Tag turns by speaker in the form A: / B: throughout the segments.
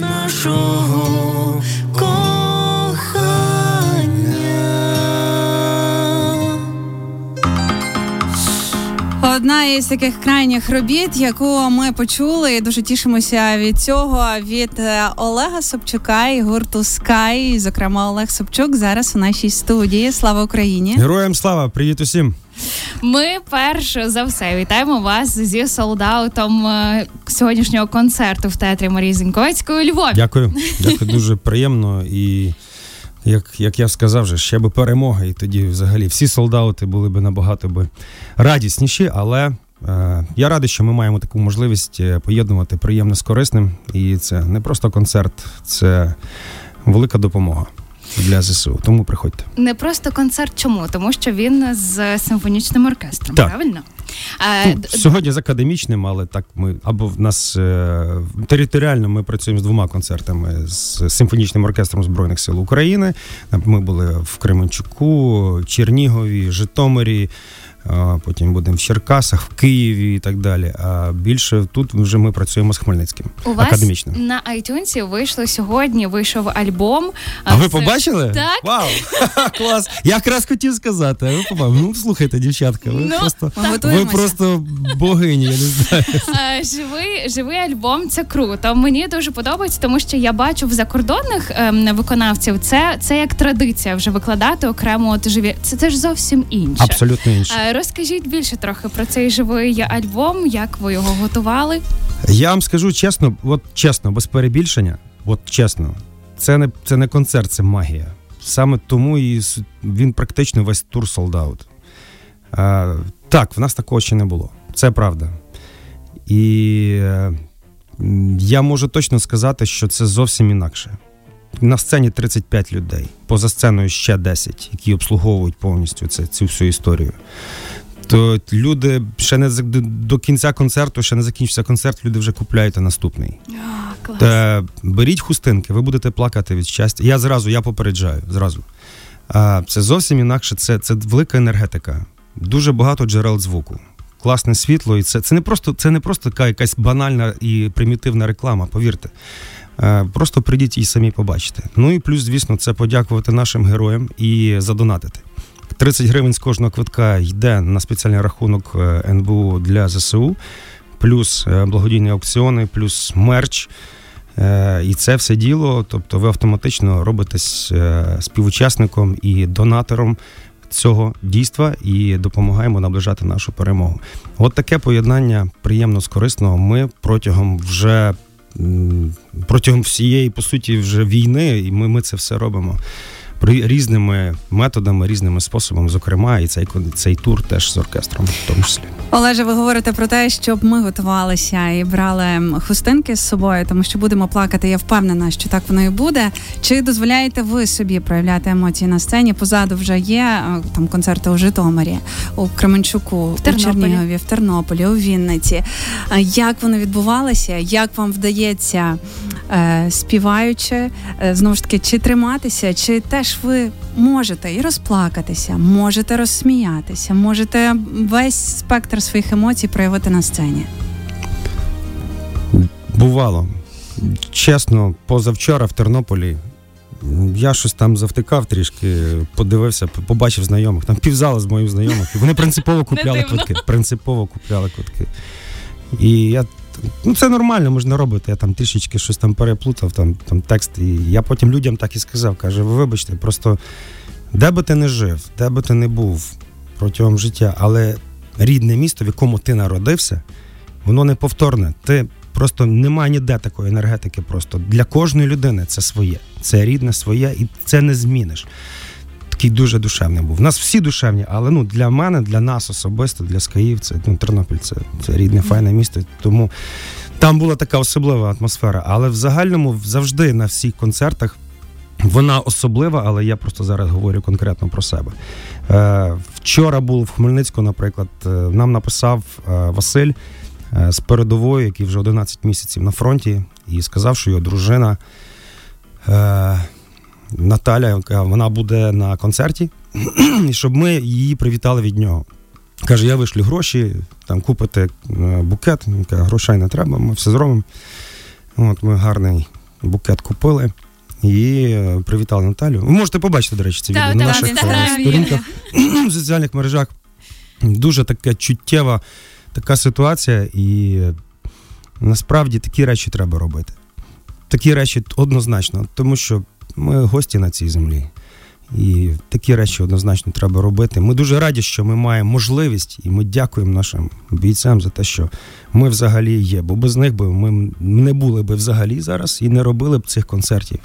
A: нашого Одна із таких крайніх робіт, яку ми почули, і дуже тішимося від цього. Від е, Олега Собчука і гурту Скай. Зокрема, Олег Собчук зараз у нашій студії. Слава Україні!
B: Героям слава! Привіт усім!
C: Ми перш за все вітаємо вас зі солдаутом е, сьогоднішнього концерту в театрі Марії Зіньковецької Львові.
B: Дякую, дякую, дуже приємно і. Як як я сказав, вже ще би перемога, і тоді взагалі всі солдати були б набагато би радісніші. Але е, я радий, що ми маємо таку можливість е, поєднувати приємне з корисним. І це не просто концерт, це велика допомога для ЗСУ. Тому приходьте.
C: Не просто концерт. Чому? Тому що він з симфонічним оркестром.
B: Так.
C: Правильно?
B: Ну, Сьогодні з академічним, але так ми або в нас е, територіально ми працюємо з двома концертами з симфонічним оркестром Збройних сил України. Ми були в Кременчуку, Чернігові, Житомирі. Потім будемо в Черкасах, в Києві і так далі. А більше тут вже ми працюємо з Хмельницьким.
C: У вас академічним. на iTunes вийшло сьогодні. Вийшов альбом.
B: А ви побачили?
C: Так.
B: Вау! Клас! Я якраз хотів сказати. А ви побачили? Ну слухайте, дівчатка. Ви ну, просто ви просто богині. Я не знаю.
C: Живий живий альбом це круто. Мені дуже подобається, тому що я бачу в закордонних ем, виконавців. Це це як традиція вже викладати окремо. От живі. Це це ж зовсім інше.
B: Абсолютно інше.
C: Розкажіть більше трохи про цей живий альбом, як ви його готували?
B: Я вам скажу чесно, от чесно, без перебільшення, от чесно, це не це не концерт, це магія. Саме тому і він практично весь тур солдаут. Так, в нас такого ще не було. Це правда. І е, я можу точно сказати, що це зовсім інакше. На сцені 35 людей, поза сценою ще 10, які обслуговують повністю це, цю всю історію. То люди ще не до кінця концерту, ще не закінчився концерт, люди вже купляють наступний.
C: А, клас.
B: Та беріть хустинки, ви будете плакати від щастя. Я зразу я попереджаю. зразу. А, Це зовсім інакше, це це велика енергетика, дуже багато джерел звуку, класне світло. І це це не просто це не просто така якась банальна і примітивна реклама, повірте. Е, просто прийдіть і самі побачите. Ну і плюс, звісно, це подякувати нашим героям і задонатити. 30 гривень з кожного квитка йде на спеціальний рахунок е, НБУ для ЗСУ, плюс е, благодійні аукціони, плюс мерч. І це все діло. Тобто, ви автоматично робитесь співучасником і донатором цього дійства і допомагаємо наближати нашу перемогу. От таке поєднання приємно з корисного. Ми протягом вже протягом всієї по суті вже війни, і ми, ми це все робимо різними методами, різними способами, зокрема, і цей цей тур теж з оркестром, в тому числі.
A: Олеже, ви говорите про те, щоб ми готувалися і брали хустинки з собою, тому що будемо плакати. Я впевнена, що так воно і буде. Чи дозволяєте ви собі проявляти емоції на сцені? Позаду вже є е, там концерти у Житомирі, у Кременчуку, в у Чернігові, в Тернополі, у Вінниці. Як вони відбувалися? Як вам вдається співаючи, е, знову ж таки, чи триматися, чи теж ви можете і розплакатися, можете розсміятися, можете весь спектр своїх емоцій проявити на сцені?
B: Бувало. Чесно, позавчора в Тернополі. Я щось там завтикав трішки, подивився, побачив знайомих. Там півзала з моїх знайомих. І вони принципово купляли квитки. Принципово купляли квитки. І я ну це нормально, можна робити. Я там трішечки щось там переплутав, там там текст. І я потім людям так і сказав: каже, ви вибачте, просто де би ти не жив, де би ти не був протягом життя, але рідне місто, в якому ти народився, воно не повторне. Ти просто немає ніде такої енергетики. Просто для кожної людини це своє, це рідне своє, і це не зміниш такий дуже душевний був. У нас всі душевні, але ну для мене, для нас особисто, для Скаїв, це ну, Тернопіль це, це рідне, файне місто. Тому там була така особлива атмосфера. Але в загальному завжди на всіх концертах. Вона особлива, але я просто зараз говорю конкретно про себе. Е, Вчора був в Хмельницьку, наприклад, е, нам написав е, Василь е, з передової, який вже 11 місяців на фронті, і сказав, що його дружина е, Наталя, вона буде на концерті, і щоб ми її привітали від нього. Каже, я вишлю гроші, там купити е, букет, каже, грошей не треба, ми все зробимо. От Ми гарний букет купили. І е, привітали Наталю. Ви можете побачити, до речі, це відео на наших сторінках в соціальних мережах. Дуже така чуттєва така ситуація, і насправді такі речі треба робити. Такі речі однозначно, тому що ми гості на цій землі. І такі речі однозначно треба робити. Ми дуже раді, що ми маємо можливість, і ми дякуємо нашим бійцям за те, що ми взагалі є. Бо без них би ми не були б взагалі зараз і не робили б цих концертів.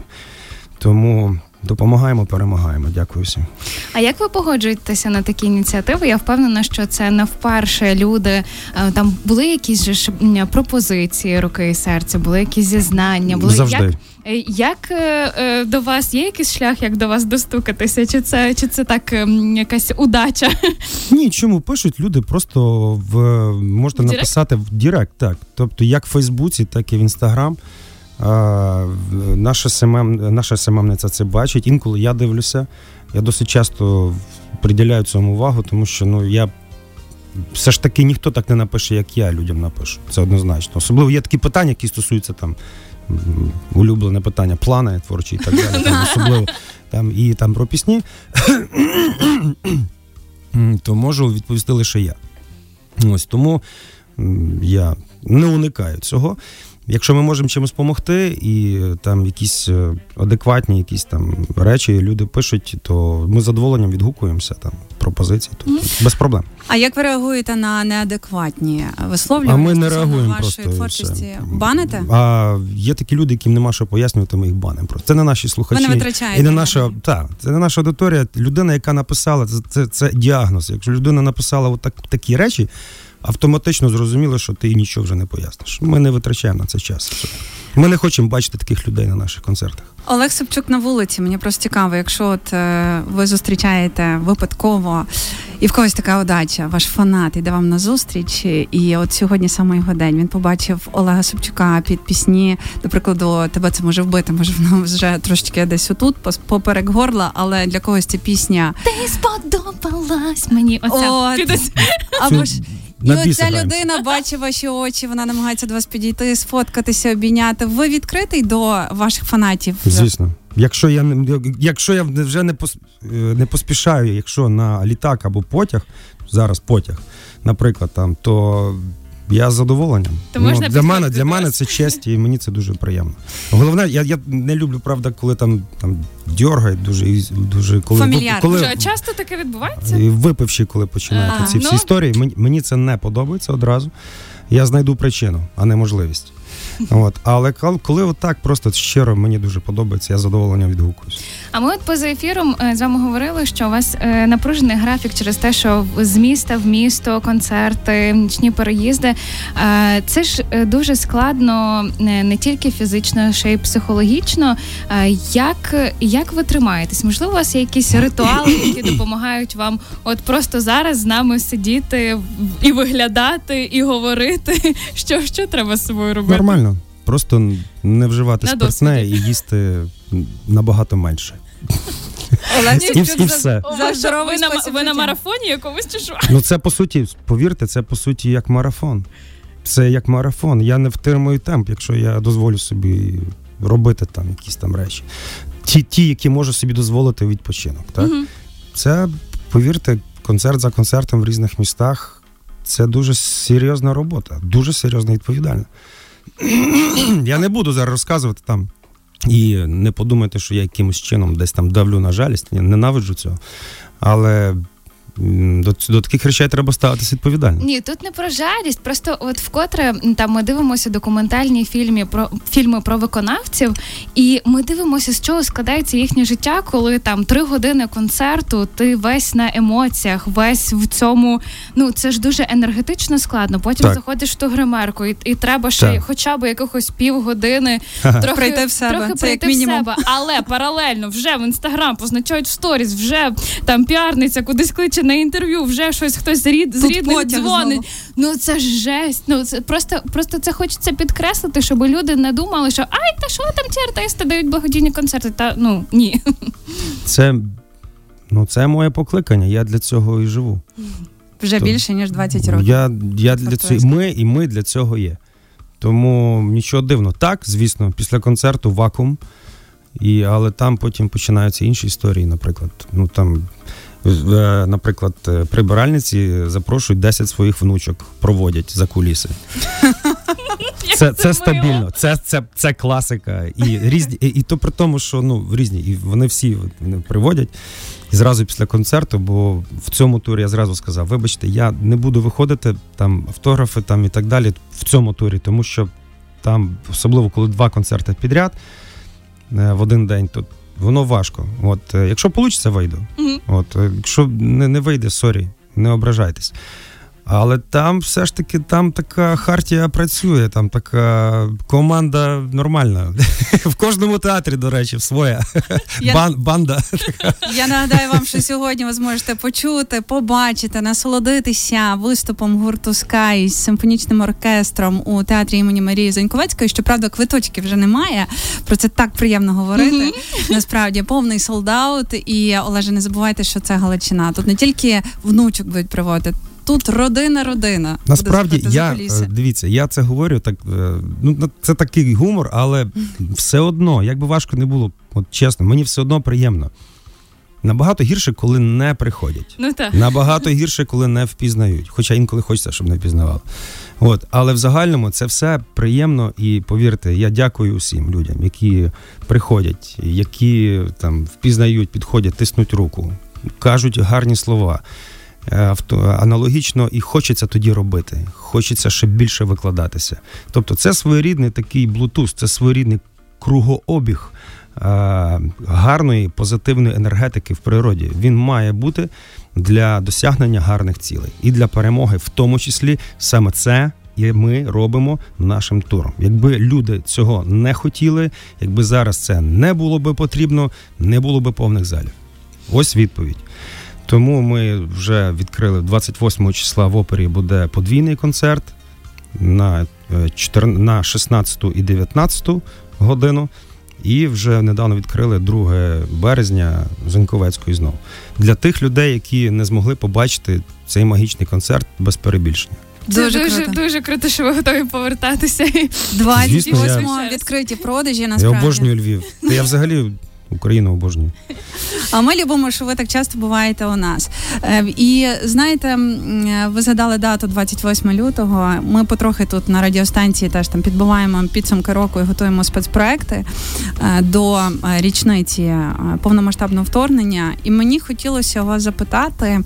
B: Тому допомагаємо, перемагаємо. Дякую всім.
C: А як ви погоджуєтеся на такі ініціативи? Я впевнена, що це не вперше люди е, там були якісь ж пропозиції руки і серця, були якісь зізнання, були
B: Завжди.
C: як як е, до вас є якийсь шлях, як до вас достукатися? Чи це чи це так ем, якась удача?
B: Ні, чому пишуть люди? Просто в можете в написати в Директ, так. Тобто, як в Фейсбуці, так і в Інстаграм. Наша SMM, наша SMM ниця це бачить. Інколи я дивлюся. Я досить часто приділяю цьому увагу, тому що ну я все ж таки ніхто так не напише, як я людям напишу. Це однозначно. Особливо є такі питання, які стосуються там улюблене питання, плани творчі і так далі. Там, Особливо там і там про пісні, то можу відповісти лише я. Ось тому я не уникаю цього. Якщо ми можемо чимось допомогти, і там якісь е, адекватні, якісь там речі люди пишуть, то ми з задоволенням відгукуємося там пропозиції, то mm. без проблем.
A: А як ви реагуєте на неадекватні висловлювання?
B: А ми не реагуємо
A: вашої
B: просто
A: творчості? Баните?
B: А є такі люди, яким нема що пояснювати, ми їх банимо. Це не наші слухачі.
A: Ви не витрачаєте.
B: І не наша та це не наша аудиторія. Людина, яка написала, це це, це діагноз. Якщо людина написала отак такі речі автоматично зрозуміло, що ти нічого вже не поясниш. Ми не витрачаємо на це час. Ми не хочемо бачити таких людей на наших концертах.
A: Олег Собчук на вулиці. Мені просто цікаво, якщо от е, ви зустрічаєте випадково і в когось така удача, ваш фанат іде вам на зустріч, і от сьогодні саме його день він побачив Олега Собчука під пісні. До прикладу, тебе це може вбити, може воно вже трошечки десь отут, поперек горла, але для когось ця пісня
C: Ти сподобалась мені. Оця
A: От. Або ж і оця людина бачить ваші очі, вона намагається до вас підійти, сфоткатися, обійняти. Ви відкритий до ваших фанатів?
B: Звісно. Якщо я якщо я вже не не поспішаю, якщо на літак або потяг, зараз потяг, наприклад, там, то я з задоволенням.
C: То ну,
B: для мене для мене це честь, і мені це дуже приємно. Головне, я я не люблю, правда, коли там там дьоргають дуже дуже
A: коли Фамільяр.
C: коли Що, часто таке відбувається?
B: Випивши, коли починають ці всі ну... історії. Мені, мені це не подобається одразу. Я знайду причину, а не можливість. От, Але коли отак просто щиро мені дуже подобається, я задоволення відгукуюсь.
C: А ми от поза ефіром е, з вами говорили, що у вас е, напружений графік через те, що з міста в місто, концерти, нічні переїзди. Е, це ж дуже складно не тільки фізично, ще й психологічно. Як як ви тримаєтесь? Можливо, у вас є якісь ритуали, які допомагають вам от просто зараз з нами сидіти і виглядати, і говорити, що що треба з собою робити?
B: Нормально. Просто не вживати спиртне і їсти набагато менше. І, і все.
C: За здоровий ви, на, ви на марафоні якомусь чи що?
B: Ну це по суті, повірте, це по суті як марафон. Це як марафон. Я не втримую темп, якщо я дозволю собі робити там якісь там речі. Ті, ті які можу собі дозволити відпочинок. Так? Угу. Це, повірте, концерт за концертом в різних містах. Це дуже серйозна робота, дуже серйозна і відповідальна. Я не буду зараз розказувати там. І не подумайте, що я якимось чином десь там давлю на жалість. Я ненавиджу цього. Але до до таких речей треба ставитися відповідально.
C: Ні, тут не про жалість. Просто от вкотре там ми дивимося документальні фільми про фільми про виконавців, і ми дивимося, з чого складається їхнє життя, коли там три години концерту, ти весь на емоціях, весь в цьому. Ну це ж дуже енергетично складно. Потім так. заходиш в ту гримерку, і і треба ще так. хоча б якихось півгодини трохи
A: прийти в себе.
C: Трохи
A: це
C: прийти
A: як
C: в себе. Але паралельно вже в інстаграм позначають в сторіс, вже там піарниця кудись кличе на інтерв'ю, вже щось хтось з рід з рідних дзвонить. Ну це ж жесть. Ну це просто просто це хочеться підкреслити, щоб люди не думали, що ай, та що там ті артисти дають благодійні концерти. Та ну ні.
B: Це ну це моє покликання. Я для цього і живу.
A: Вже То, більше ніж 20 років.
B: Я я для цього ми і ми для цього є. Тому нічого дивного. Так, звісно, після концерту вакуум. І, Але там потім починаються інші історії, наприклад. Ну там, Наприклад, е, прибиральниці запрошують 10 своїх внучок, проводять за куліси. Це це стабільно, це це, це класика. І різні, і, і то при тому, що ну різні, і вони всі вони приводять і зразу після концерту, бо в цьому турі я зразу сказав: вибачте, я не буду виходити там автографи там і так далі в цьому турі, тому що там, особливо коли два концерти підряд. Е, в один день, то воно важко. От е, якщо вийде, вийду. Mm-hmm. От е, якщо не не вийде, sorry, не ображайтесь. Але там все ж таки там така хартія працює, там така команда нормальна. В кожному театрі, до речі, своя я... Бан, банда.
A: Я нагадаю вам, що сьогодні ви зможете почути, побачити, насолодитися виступом гурту Sky з симфонічним оркестром у театрі імені Марії Заньковецької. Щоправда, квиточків вже немає. Про це так приємно говорити. Mm-hmm. Насправді повний солдаут. І Олеже, не забувайте, що це Галичина. Тут не тільки внучок будуть приводити тут родина, родина.
B: Насправді я е, дивіться, я це говорю так. Е, ну це такий гумор, але все одно, як би важко не було, от чесно, мені все одно приємно. Набагато гірше, коли не приходять.
C: Ну так.
B: Набагато гірше, коли не впізнають. Хоча інколи хочеться, щоб не впізнавали. От, але в загальному це все приємно і повірте, я дякую усім людям, які приходять, які там впізнають, підходять, тиснуть руку, кажуть гарні слова. Е, аналогічно і хочеться тоді робити. Хочеться ще більше викладатися. Тобто, це своєрідний такий блутуз, це своєрідний кругообіг е, гарної позитивної енергетики в природі. Він має бути для досягнення гарних цілей і для перемоги, в тому числі саме це. І ми робимо нашим туром. Якби люди цього не хотіли, якби зараз це не було би потрібно, не було би повних залів. Ось відповідь. Тому ми вже відкрили 28 числа в опері буде подвійний концерт на 14, е, на 16 і 19 годину. І вже недавно відкрили 2 березня Заньковецької знову для тих людей, які не змогли побачити цей магічний концерт без перебільшення.
C: Це дуже дуже круто. дуже круто, що ви готові повертатися.
A: 28 відкриті продажі. Насправді.
B: Я обожнюю Львів. Я взагалі Україну обожнюю.
A: А ми любимо, що ви так часто буваєте у нас. Е, і знаєте, ви згадали дату 28 лютого. Ми потрохи тут на радіостанції теж там підбиваємо підсумки року і готуємо спецпроекти е, до е, річниці повномасштабного вторгнення. І мені хотілося вас запитати.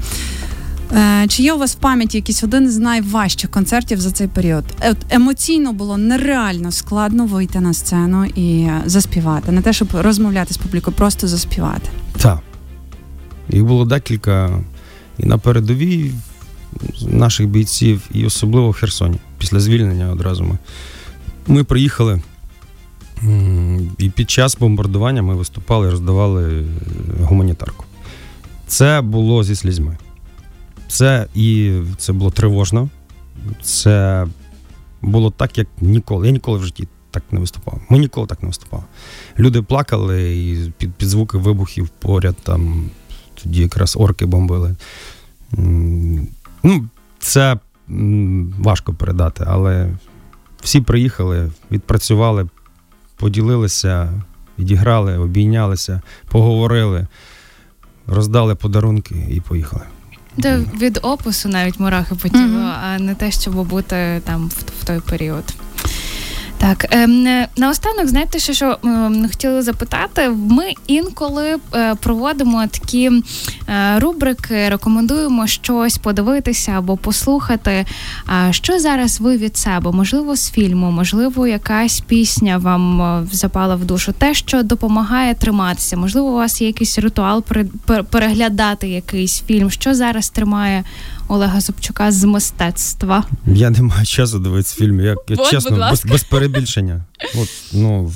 A: Е, чи є у вас в пам'яті якийсь один з найважчих концертів за цей період? Е, емоційно було нереально складно вийти на сцену і заспівати, не те, щоб розмовляти з публікою, просто заспівати.
B: Так. Їх було декілька і на передовій наших бійців, і особливо в Херсоні. Після звільнення одразу ми. Ми приїхали. І під час бомбардування ми виступали, роздавали гуманітарку. Це було зі слізьми. Це і це було тривожно. Це було так, як ніколи. Я ніколи в житті так не виступав. Ми ніколи так не виступали. Люди плакали і під під звуки вибухів поряд там тоді якраз орки бомбили. Ну, Це важко передати, але всі приїхали, відпрацювали, поділилися, відіграли, обійнялися, поговорили, роздали подарунки і поїхали.
C: Де від опису навіть мурахи по тілу, mm-hmm. а не те, щоб бути там в, в той період. Так, ем, наостанок, знаєте, що що ем, хотіли запитати? Ми інколи е, проводимо такі е, рубрики, рекомендуємо щось подивитися або послухати. А що зараз ви від себе? Можливо, з фільму, можливо, якась пісня вам е, запала в душу, те, що допомагає триматися. Можливо, у вас є якийсь ритуал переглядати якийсь фільм. Що зараз тримає Олега Собчука з мистецтва.
B: Я не маю часу дивитися фільми. Я, я вот, чесно, без, без перебільшення. От, ну,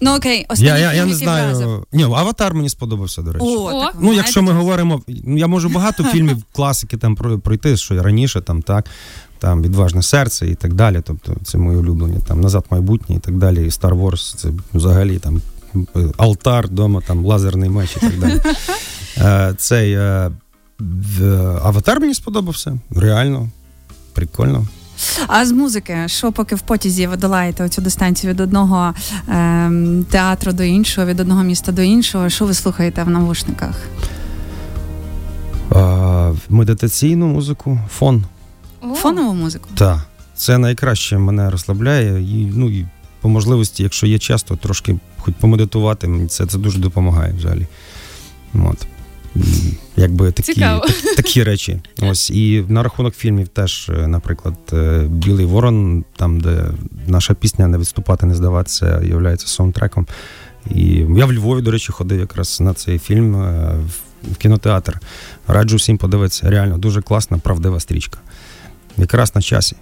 A: Ну окей, останній
B: я, я, я не знаю. Вразив. Ні, аватар мені сподобався, до речі. О, так, ну, якщо ми говоримо, ну, я можу багато фільмів класики там пройти, що раніше там так. Там відважне серце і так далі. Тобто це мої улюблені. Там назад майбутнє і так далі. І Star Wars, це взагалі там алтар, дома, там лазерний меч і так далі. Е, цей е, Аватар мені сподобався. Реально, прикольно.
A: А з музики, що поки в потязі ви долаєте оцю дистанцію від одного е, театру до іншого, від одного міста до іншого, що ви слухаєте в навушниках?
B: А, медитаційну музику, фон.
C: О,
A: Фонову музику?
B: Так. Це найкраще мене розслабляє. І, ну, і по можливості, якщо є час, то трошки хоч помедитувати, мені це, це дуже допомагає взагалі. От. Якби такі, так- такі речі. Ось. І на рахунок фільмів теж, е, наприклад, е, Білий Ворон, там, де наша пісня не відступати, не здаватися, є саундтреком. І я в Львові, до речі, ходив якраз на цей фільм е, в- кінотеатр. Раджу всім подивитися. Реально дуже класна, правдива стрічка. Якраз на часі.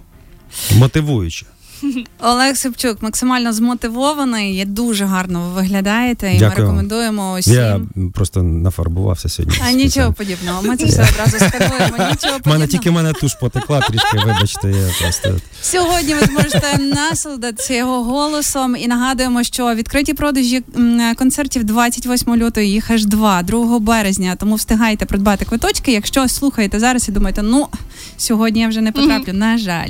B: Мотивуюче.
A: Олег Сипчук максимально змотивований. є Дуже гарно ви виглядаєте, і ми рекомендуємо усім.
B: Я просто нафарбувався сьогодні.
A: А нічого подібного. Ми це все одразу скануємо. Нічого
B: У
A: подібного.
B: мене тільки в мене туш потекла трішки, вибачте, я просто.
A: Сьогодні ви зможете насолодитися його голосом і нагадуємо, що відкриті продажі концертів 28 лютого, їх аж два, 2 березня. Тому встигайте придбати квиточки. Якщо слухаєте зараз і думаєте, ну сьогодні я вже не потраплю, на жаль.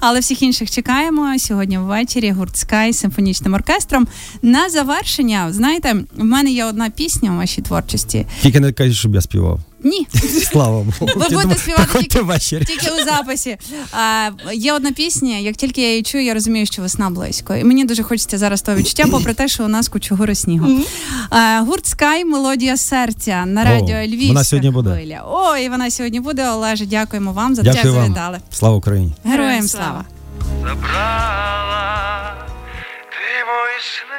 A: Але всіх інших чекаємо. Сьогодні ввечері гурт Sky з симфонічним оркестром. На завершення, знаєте, в мене є одна пісня у вашій творчості.
B: Тільки не кажіть, щоб я співав.
A: Ні,
B: Слава Богу. Ви будете
A: співати
B: Приходьте.
A: Тільки у записі. А, є одна пісня, як тільки я її чую, я розумію, що весна близько. І мені дуже хочеться зараз того відчуття, попри те, що у нас кучугури снігу. А, гурт Скай, мелодія серця на
B: О,
A: радіо Львівська
B: вона сьогодні буде.
A: хвиля. О, і вона сьогодні буде. Олеже, дякуємо вам за те, що завітали.
B: Слава Україні.
A: Героям
C: Героям слава!
D: Забрала ти мої сни.